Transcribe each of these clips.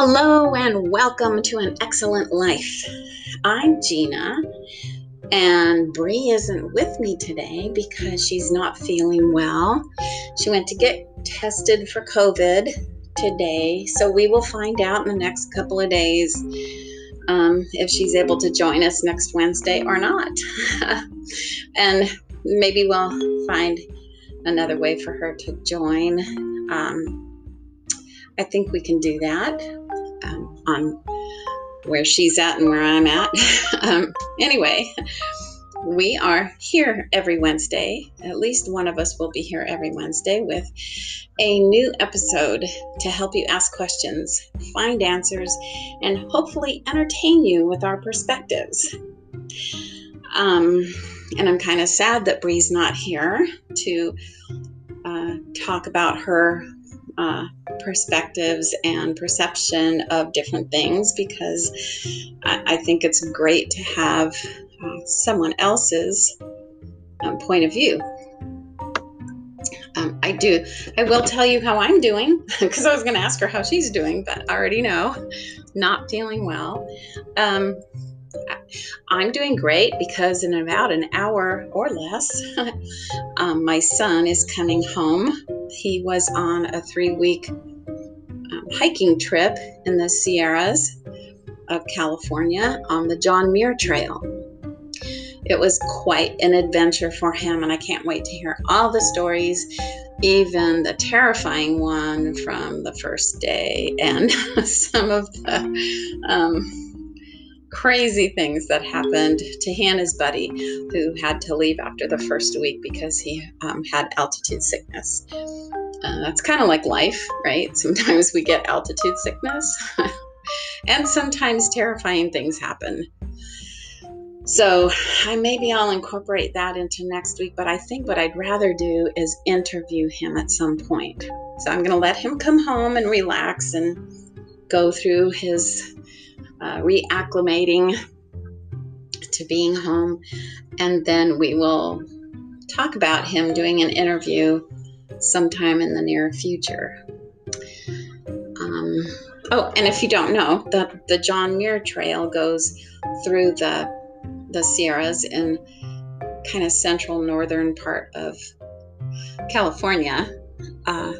Hello and welcome to an excellent life. I'm Gina, and Bree isn't with me today because she's not feeling well. She went to get tested for COVID today, so we will find out in the next couple of days um, if she's able to join us next Wednesday or not. and maybe we'll find another way for her to join. Um, I think we can do that on where she's at and where I'm at. um, anyway, we are here every Wednesday. At least one of us will be here every Wednesday with a new episode to help you ask questions, find answers, and hopefully entertain you with our perspectives. Um, and I'm kind of sad that Bree's not here to uh, talk about her uh, perspectives and perception of different things because I, I think it's great to have uh, someone else's um, point of view. Um, I do. I will tell you how I'm doing because I was going to ask her how she's doing, but I already know. Not feeling well. Um, I'm doing great because in about an hour or less, um, my son is coming home. He was on a three week um, hiking trip in the Sierras of California on the John Muir Trail. It was quite an adventure for him, and I can't wait to hear all the stories, even the terrifying one from the first day, and some of the. Um, crazy things that happened to Hannah's buddy, who had to leave after the first week because he um, had altitude sickness. Uh, that's kind of like life, right? Sometimes we get altitude sickness, and sometimes terrifying things happen. So I maybe I'll incorporate that into next week, but I think what I'd rather do is interview him at some point. So I'm going to let him come home and relax and go through his uh, reacclimating to being home. And then we will talk about him doing an interview sometime in the near future. Um, oh, and if you don't know, the, the John Muir Trail goes through the, the Sierras in kind of central northern part of California. Uh,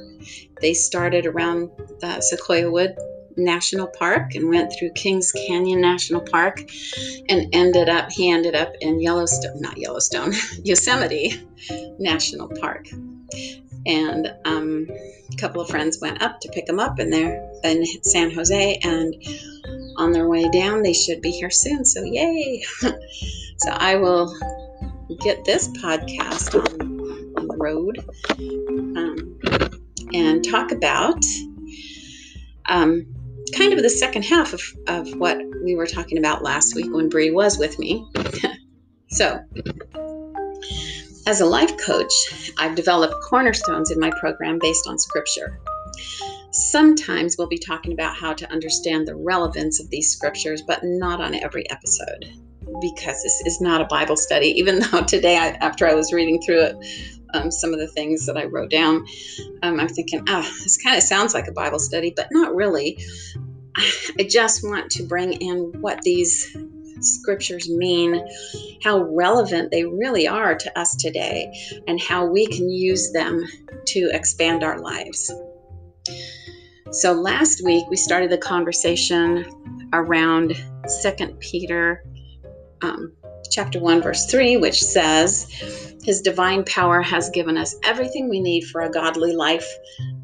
they started around the Sequoia Wood National Park and went through Kings Canyon National Park and ended up, he ended up in Yellowstone, not Yellowstone, Yosemite National Park. And um, a couple of friends went up to pick him up in there in San Jose. And on their way down, they should be here soon. So, yay! so, I will get this podcast on, on the road um, and talk about um, kind of the second half of, of what we were talking about last week when Bree was with me. so, as a life coach, I've developed cornerstones in my program based on scripture. Sometimes we'll be talking about how to understand the relevance of these scriptures, but not on every episode because this is not a Bible study, even though today, I, after I was reading through it, um, some of the things that I wrote down, um, I'm thinking, ah, oh, this kind of sounds like a Bible study, but not really. I just want to bring in what these scriptures mean, how relevant they really are to us today, and how we can use them to expand our lives. So last week we started the conversation around Second Peter um, chapter 1 verse 3 which says his divine power has given us everything we need for a godly life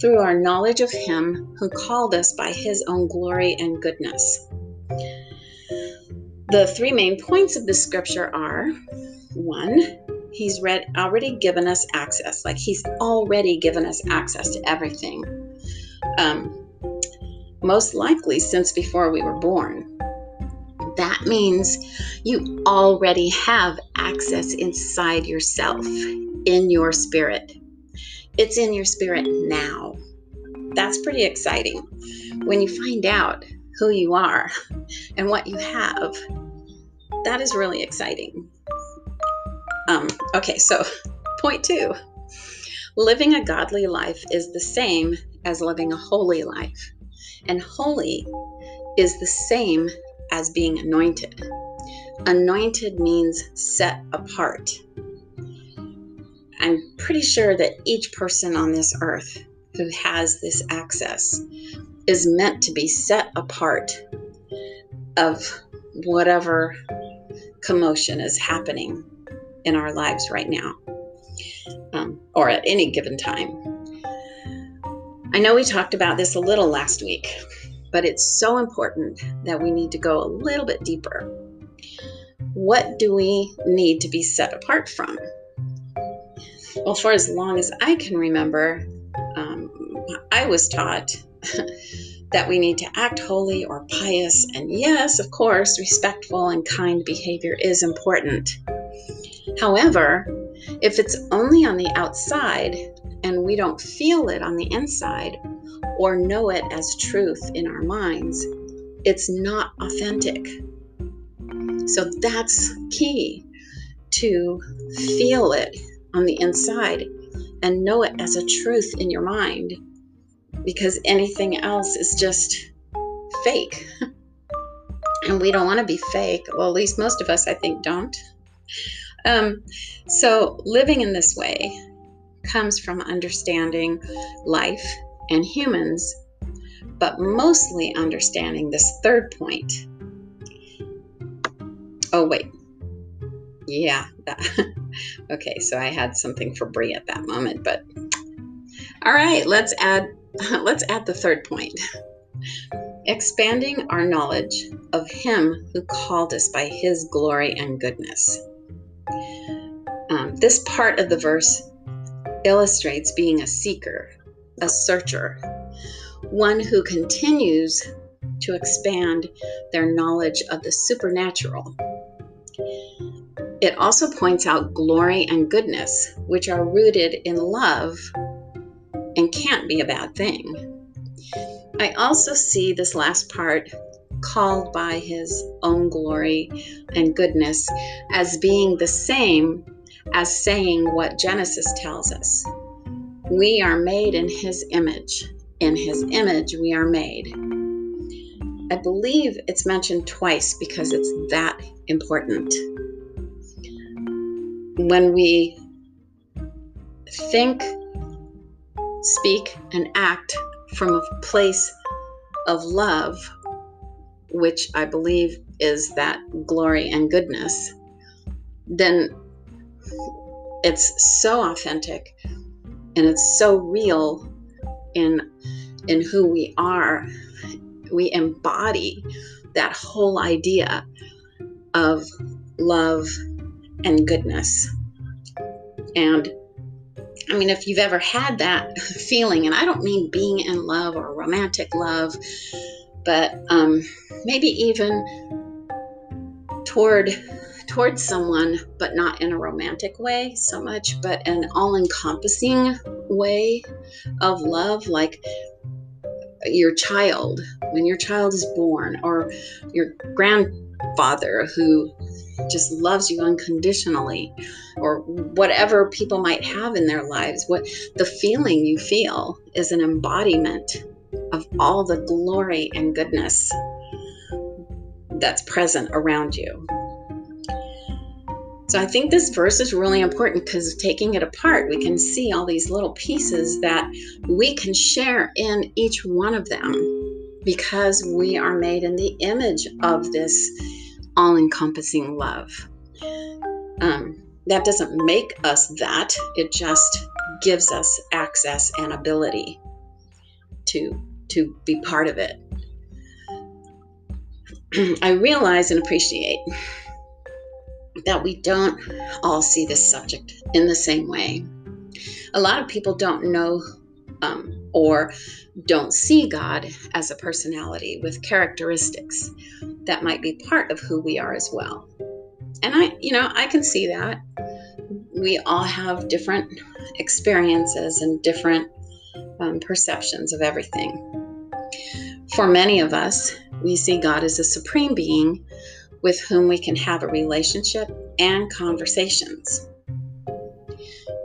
through our knowledge of him who called us by his own glory and goodness. The three main points of the scripture are one he's read already given us access like he's already given us access to everything um, most likely since before we were born. That means you already have access inside yourself, in your spirit. It's in your spirit now. That's pretty exciting. When you find out who you are and what you have, that is really exciting. Um, okay, so point two living a godly life is the same as living a holy life. And holy is the same as being anointed. Anointed means set apart. I'm pretty sure that each person on this earth who has this access is meant to be set apart of whatever commotion is happening in our lives right now um, or at any given time. I know we talked about this a little last week, but it's so important that we need to go a little bit deeper. What do we need to be set apart from? Well, for as long as I can remember, um, I was taught that we need to act holy or pious, and yes, of course, respectful and kind behavior is important. However, if it's only on the outside and we don't feel it on the inside or know it as truth in our minds, it's not authentic. So that's key to feel it on the inside and know it as a truth in your mind because anything else is just fake. and we don't want to be fake. Well, at least most of us, I think, don't. Um, so, living in this way comes from understanding life and humans, but mostly understanding this third point. Oh, wait. Yeah. That. okay, so I had something for Bree at that moment, but all right, let's add let's add the third point. Expanding our knowledge of him who called us by his glory and goodness. Um, this part of the verse illustrates being a seeker, a searcher, one who continues to expand their knowledge of the supernatural. It also points out glory and goodness, which are rooted in love and can't be a bad thing. I also see this last part called by his own glory and goodness as being the same as saying what Genesis tells us. We are made in his image. In his image, we are made. I believe it's mentioned twice because it's that important. When we think speak and act from a place of love, which I believe is that glory and goodness, then it's so authentic and it's so real in in who we are. We embody that whole idea of love and goodness. And I mean, if you've ever had that feeling, and I don't mean being in love or romantic love, but um, maybe even toward towards someone, but not in a romantic way so much, but an all-encompassing way of love, like your child when your child is born, or your grandfather who just loves you unconditionally or whatever people might have in their lives what the feeling you feel is an embodiment of all the glory and goodness that's present around you. So I think this verse is really important because taking it apart, we can see all these little pieces that we can share in each one of them because we are made in the image of this all encompassing love. Um, that doesn't make us that, it just gives us access and ability to, to be part of it. I realize and appreciate that we don't all see this subject in the same way. A lot of people don't know um, or don't see God as a personality with characteristics that might be part of who we are as well. And I, you know, I can see that. We all have different experiences and different um, perceptions of everything. For many of us, we see God as a supreme being with whom we can have a relationship and conversations.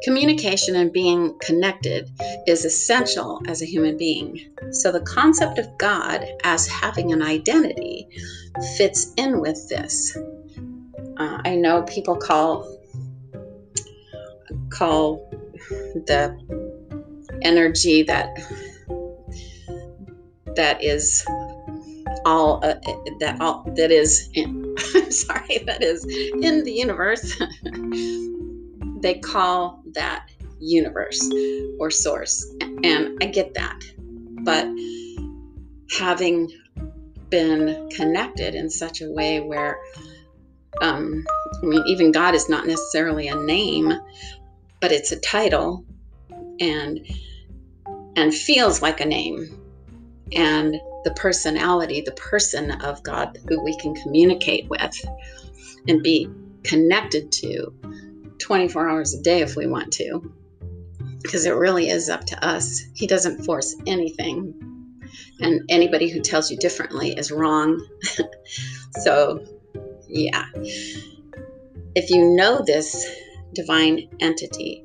Communication and being connected is essential as a human being. So, the concept of God as having an identity fits in with this. Uh, I know people call call the energy that that is all uh, that all that is in, I'm sorry that is in the universe they call that universe or source. And I get that. But having been connected in such a way where, um, I mean, even God is not necessarily a name, but it's a title and and feels like a name and the personality the person of god who we can communicate with and be connected to 24 hours a day if we want to, because it really is up to us. He doesn't force anything. And anybody who tells you differently is wrong. so, yeah. If you know this divine entity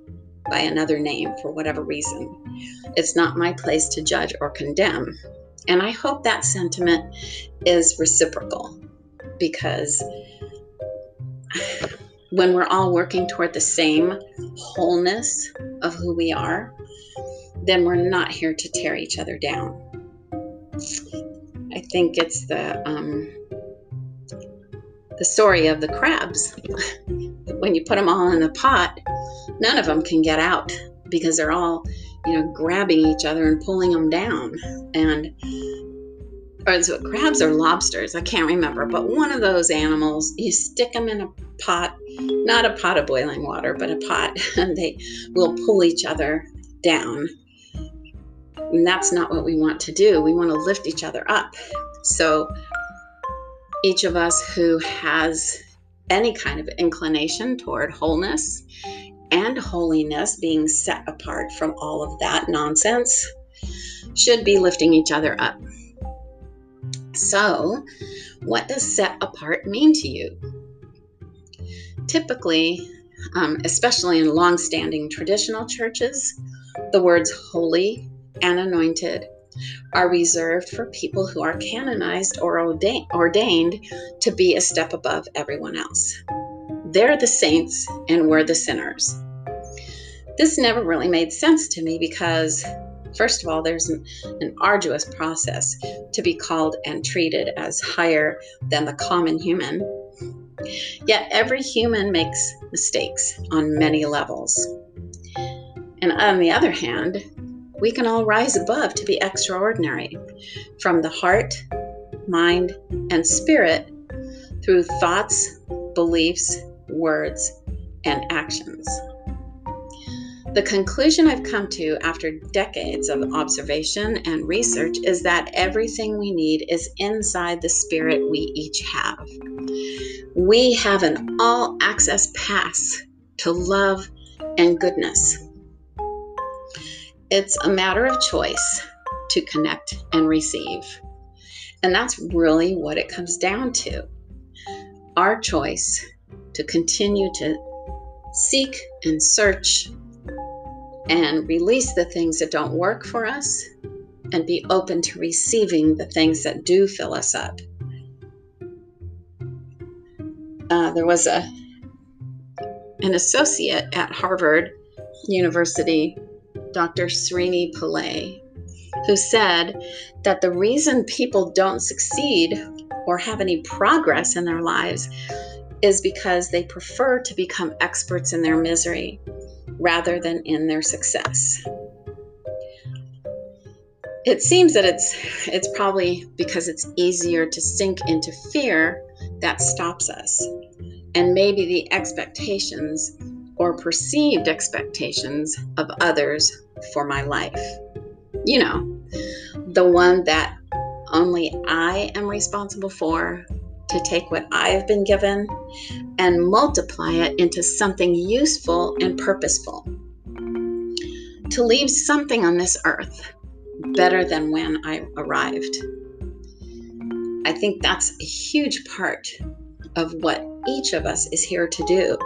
by another name for whatever reason, it's not my place to judge or condemn. And I hope that sentiment is reciprocal because when we're all working toward the same wholeness of who we are, then we're not here to tear each other down. I think it's the um, the story of the crabs. when you put them all in the pot, none of them can get out because they're all, you know, grabbing each other and pulling them down. And or is it crabs or lobsters? I can't remember, but one of those animals, you stick them in a pot, not a pot of boiling water, but a pot, and they will pull each other down. And that's not what we want to do. We want to lift each other up. So, each of us who has any kind of inclination toward wholeness and holiness, being set apart from all of that nonsense, should be lifting each other up. So, what does set apart mean to you? Typically, um, especially in long standing traditional churches, the words holy and anointed are reserved for people who are canonized or ordained to be a step above everyone else. They're the saints and we're the sinners. This never really made sense to me because First of all, there's an, an, arduous process to be called and treated as higher than the common human. Yet every human makes mistakes on many levels. And on the other hand, we can all rise above to be extraordinary from the heart, mind, and spirit through thoughts, beliefs, words, and actions. The conclusion I've come to after decades of observation and research is that everything we need is inside the spirit we each have. We have an all access pass to love and goodness. It's a matter of choice to connect and receive. And that's really what it comes down to. Our choice to continue to seek and search and release the things that don't work for us and be open to receiving the things that do fill us up. Uh, there was a an associate at Harvard University, Dr. Srini Pillay, who said that the reason people don't succeed or have any progress in their lives is because they prefer to become experts in their misery rather than in their success. It seems that it's it's probably because it's easier to sink into fear that stops us. And maybe the expectations or perceived expectations of others for my life. You know, the one that only I am responsible for to take what I've been given and multiply it into something useful and purposeful. To leave something on this earth better than when I arrived. I think that's a huge part of what each of us is here to do.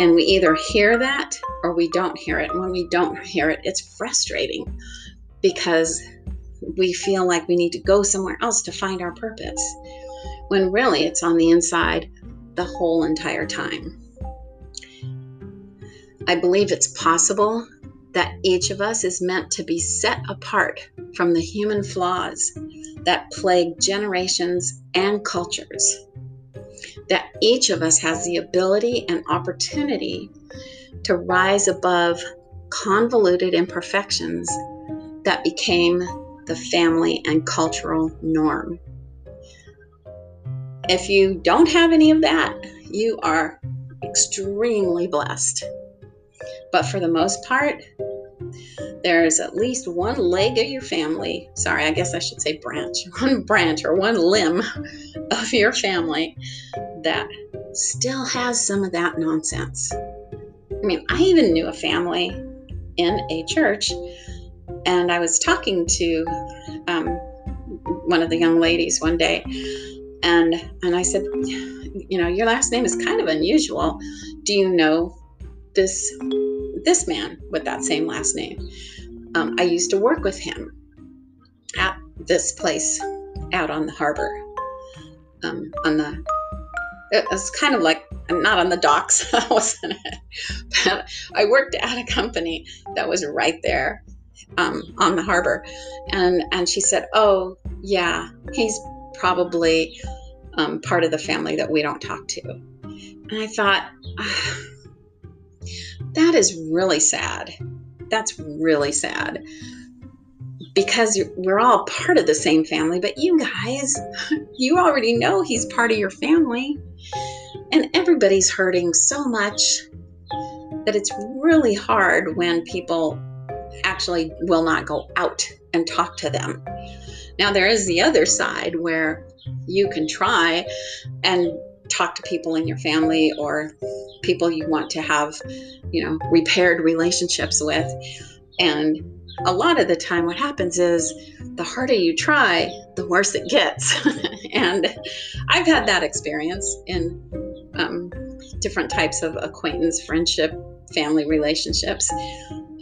And we either hear that or we don't hear it. And when we don't hear it, it's frustrating because we feel like we need to go somewhere else to find our purpose, when really it's on the inside the whole entire time. I believe it's possible that each of us is meant to be set apart from the human flaws that plague generations and cultures. That each of us has the ability and opportunity to rise above convoluted imperfections that became the family and cultural norm. If you don't have any of that, you are extremely blessed. But for the most part, there's at least one leg of your family, sorry, I guess I should say branch, one branch or one limb of your family that still has some of that nonsense. I mean, I even knew a family in a church, and I was talking to um, one of the young ladies one day, and and I said, you know, your last name is kind of unusual. Do you know this this man with that same last name? Um, I used to work with him at this place out on the harbor. Um, on the it was kind of like not on the docks, wasn't it? but I worked at a company that was right there um, on the harbor, and and she said, "Oh yeah, he's probably um, part of the family that we don't talk to." And I thought, ah, that is really sad. That's really sad because we're all part of the same family, but you guys, you already know he's part of your family. And everybody's hurting so much that it's really hard when people actually will not go out and talk to them. Now, there is the other side where you can try and talk to people in your family or people you want to have, you know, repaired relationships with. And a lot of the time, what happens is the harder you try, the worse it gets. and I've had that experience in um, different types of acquaintance, friendship, family relationships.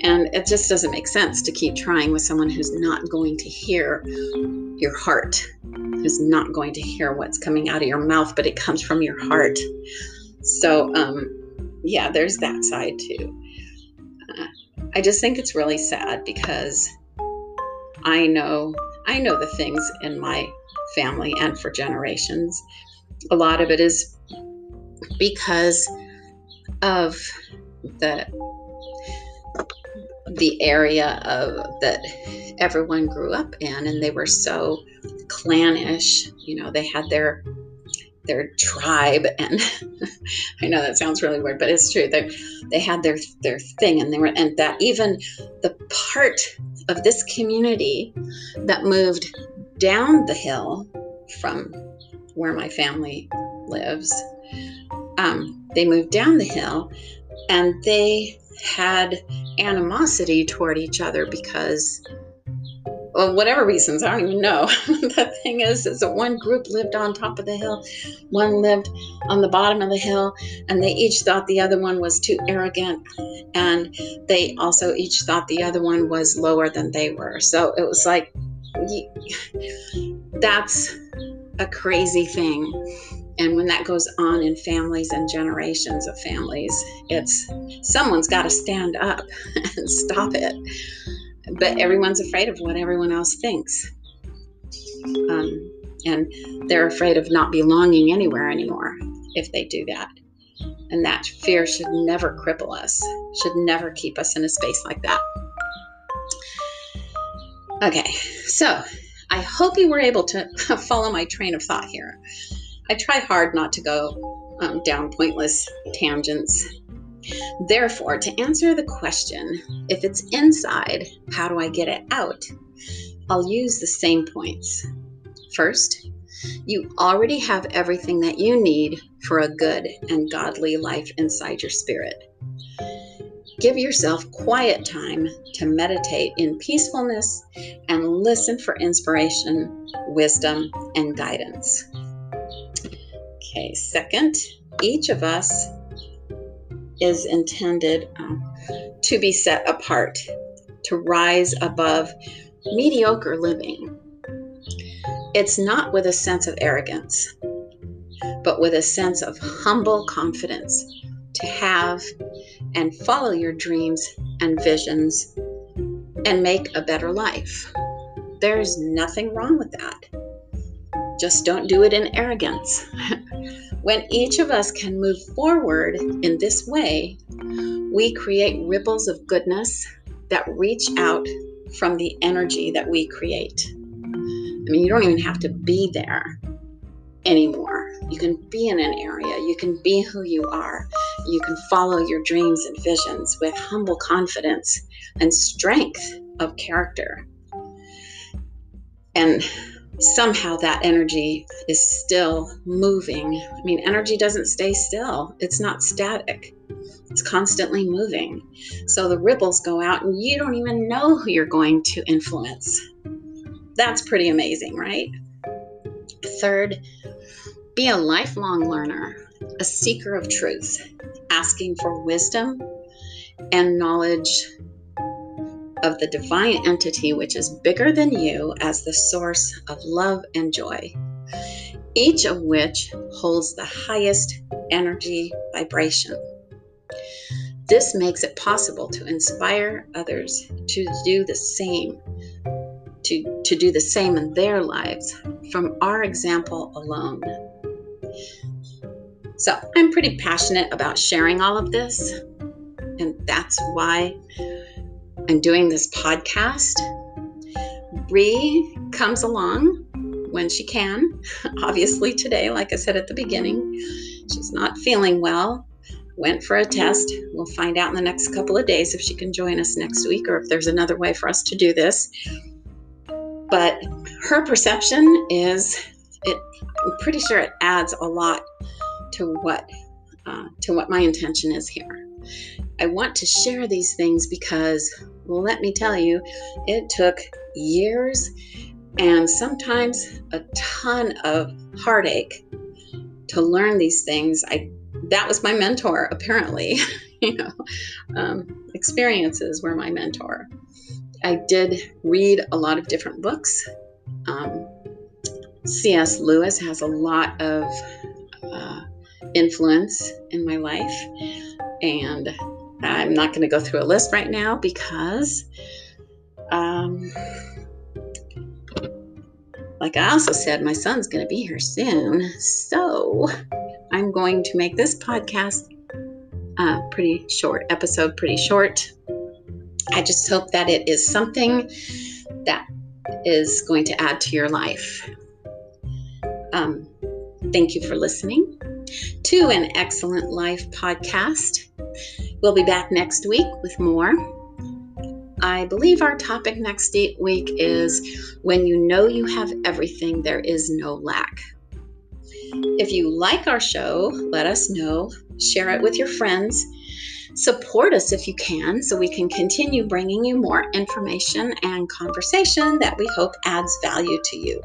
And it just doesn't make sense to keep trying with someone who's not going to hear your heart, who's not going to hear what's coming out of your mouth, but it comes from your heart. So, um, yeah, there's that side too. Uh, I just think it's really sad because I know I know the things in my family and for generations. A lot of it is because of the the area of that everyone grew up in and they were so clannish you know they had their their tribe and i know that sounds really weird but it's true they they had their their thing and they were and that even the part of this community that moved down the hill from where my family lives um, they moved down the hill and they had animosity toward each other because well, whatever reasons, I don't even know. the thing is, is that one group lived on top of the hill, one lived on the bottom of the hill, and they each thought the other one was too arrogant, and they also each thought the other one was lower than they were. So it was like, that's a crazy thing. And when that goes on in families and generations of families, it's someone's got to stand up and stop it. But everyone's afraid of what everyone else thinks. Um, and they're afraid of not belonging anywhere anymore if they do that. And that fear should never cripple us, should never keep us in a space like that. Okay, so I hope you were able to follow my train of thought here. I try hard not to go um, down pointless tangents. Therefore, to answer the question, if it's inside, how do I get it out? I'll use the same points. First, you already have everything that you need for a good and godly life inside your spirit. Give yourself quiet time to meditate in peacefulness and listen for inspiration, wisdom, and guidance. Okay, second, each of us is intended um, to be set apart, to rise above mediocre living. It's not with a sense of arrogance, but with a sense of humble confidence to have and follow your dreams and visions and make a better life. There's nothing wrong with that. Just don't do it in arrogance. when each of us can move forward in this way, we create ripples of goodness that reach out from the energy that we create. I mean, you don't even have to be there anymore. You can be in an area, you can be who you are, you can follow your dreams and visions with humble confidence and strength of character. And somehow that energy is still moving. I mean, energy doesn't stay still, it's not static, it's constantly moving. So the ripples go out, and you don't even know who you're going to influence. That's pretty amazing, right? Third, be a lifelong learner, a seeker of truth, asking for wisdom and knowledge of the divine entity which is bigger than you as the source of love and joy, each of which holds the highest energy vibration. This makes it possible to inspire others to do the same, to, to do the same in their lives from our example alone. So I'm pretty passionate about sharing all of this, and that's why I'm doing this podcast. Bree comes along when she can. Obviously, today, like I said at the beginning, she's not feeling well. Went for a test. We'll find out in the next couple of days if she can join us next week or if there's another way for us to do this. But her perception is it I'm pretty sure it adds a lot to what uh, to what my intention is here. I want to share these things because, well, let me tell you, it took years and sometimes a ton of heartache to learn these things. I that was my mentor, apparently. you know, um, experiences were my mentor. I did read a lot of different books. Um, C.S. Lewis has a lot of uh, influence in my life. And I'm not going to go through a list right now because, um, like I also said, my son's going to be here soon. So I'm going to make this podcast uh, pretty short, episode pretty short. I just hope that it is something that is going to add to your life. Um, thank you for listening to an Excellent Life podcast. We'll be back next week with more. I believe our topic next week is When You Know You Have Everything, There Is No Lack. If you like our show, let us know. Share it with your friends. Support us if you can so we can continue bringing you more information and conversation that we hope adds value to you.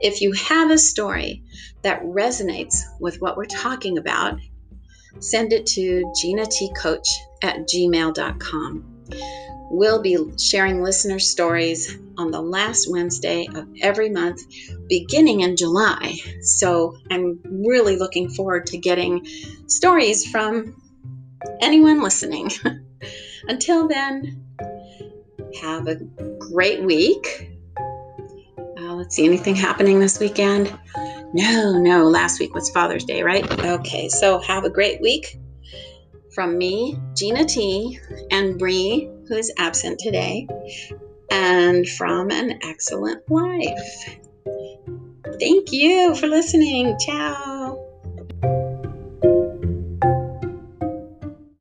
If you have a story that resonates with what we're talking about, send it to ginatcoach at gmail.com. We'll be sharing listener stories on the last Wednesday of every month, beginning in July. So I'm really looking forward to getting stories from anyone listening. Until then, have a great week see, anything happening this weekend? No, no, last week was Father's Day, right? Okay, so have a great week. From me, Gina T, and Bree, who is absent today, and from an excellent life. Thank you for listening. Ciao.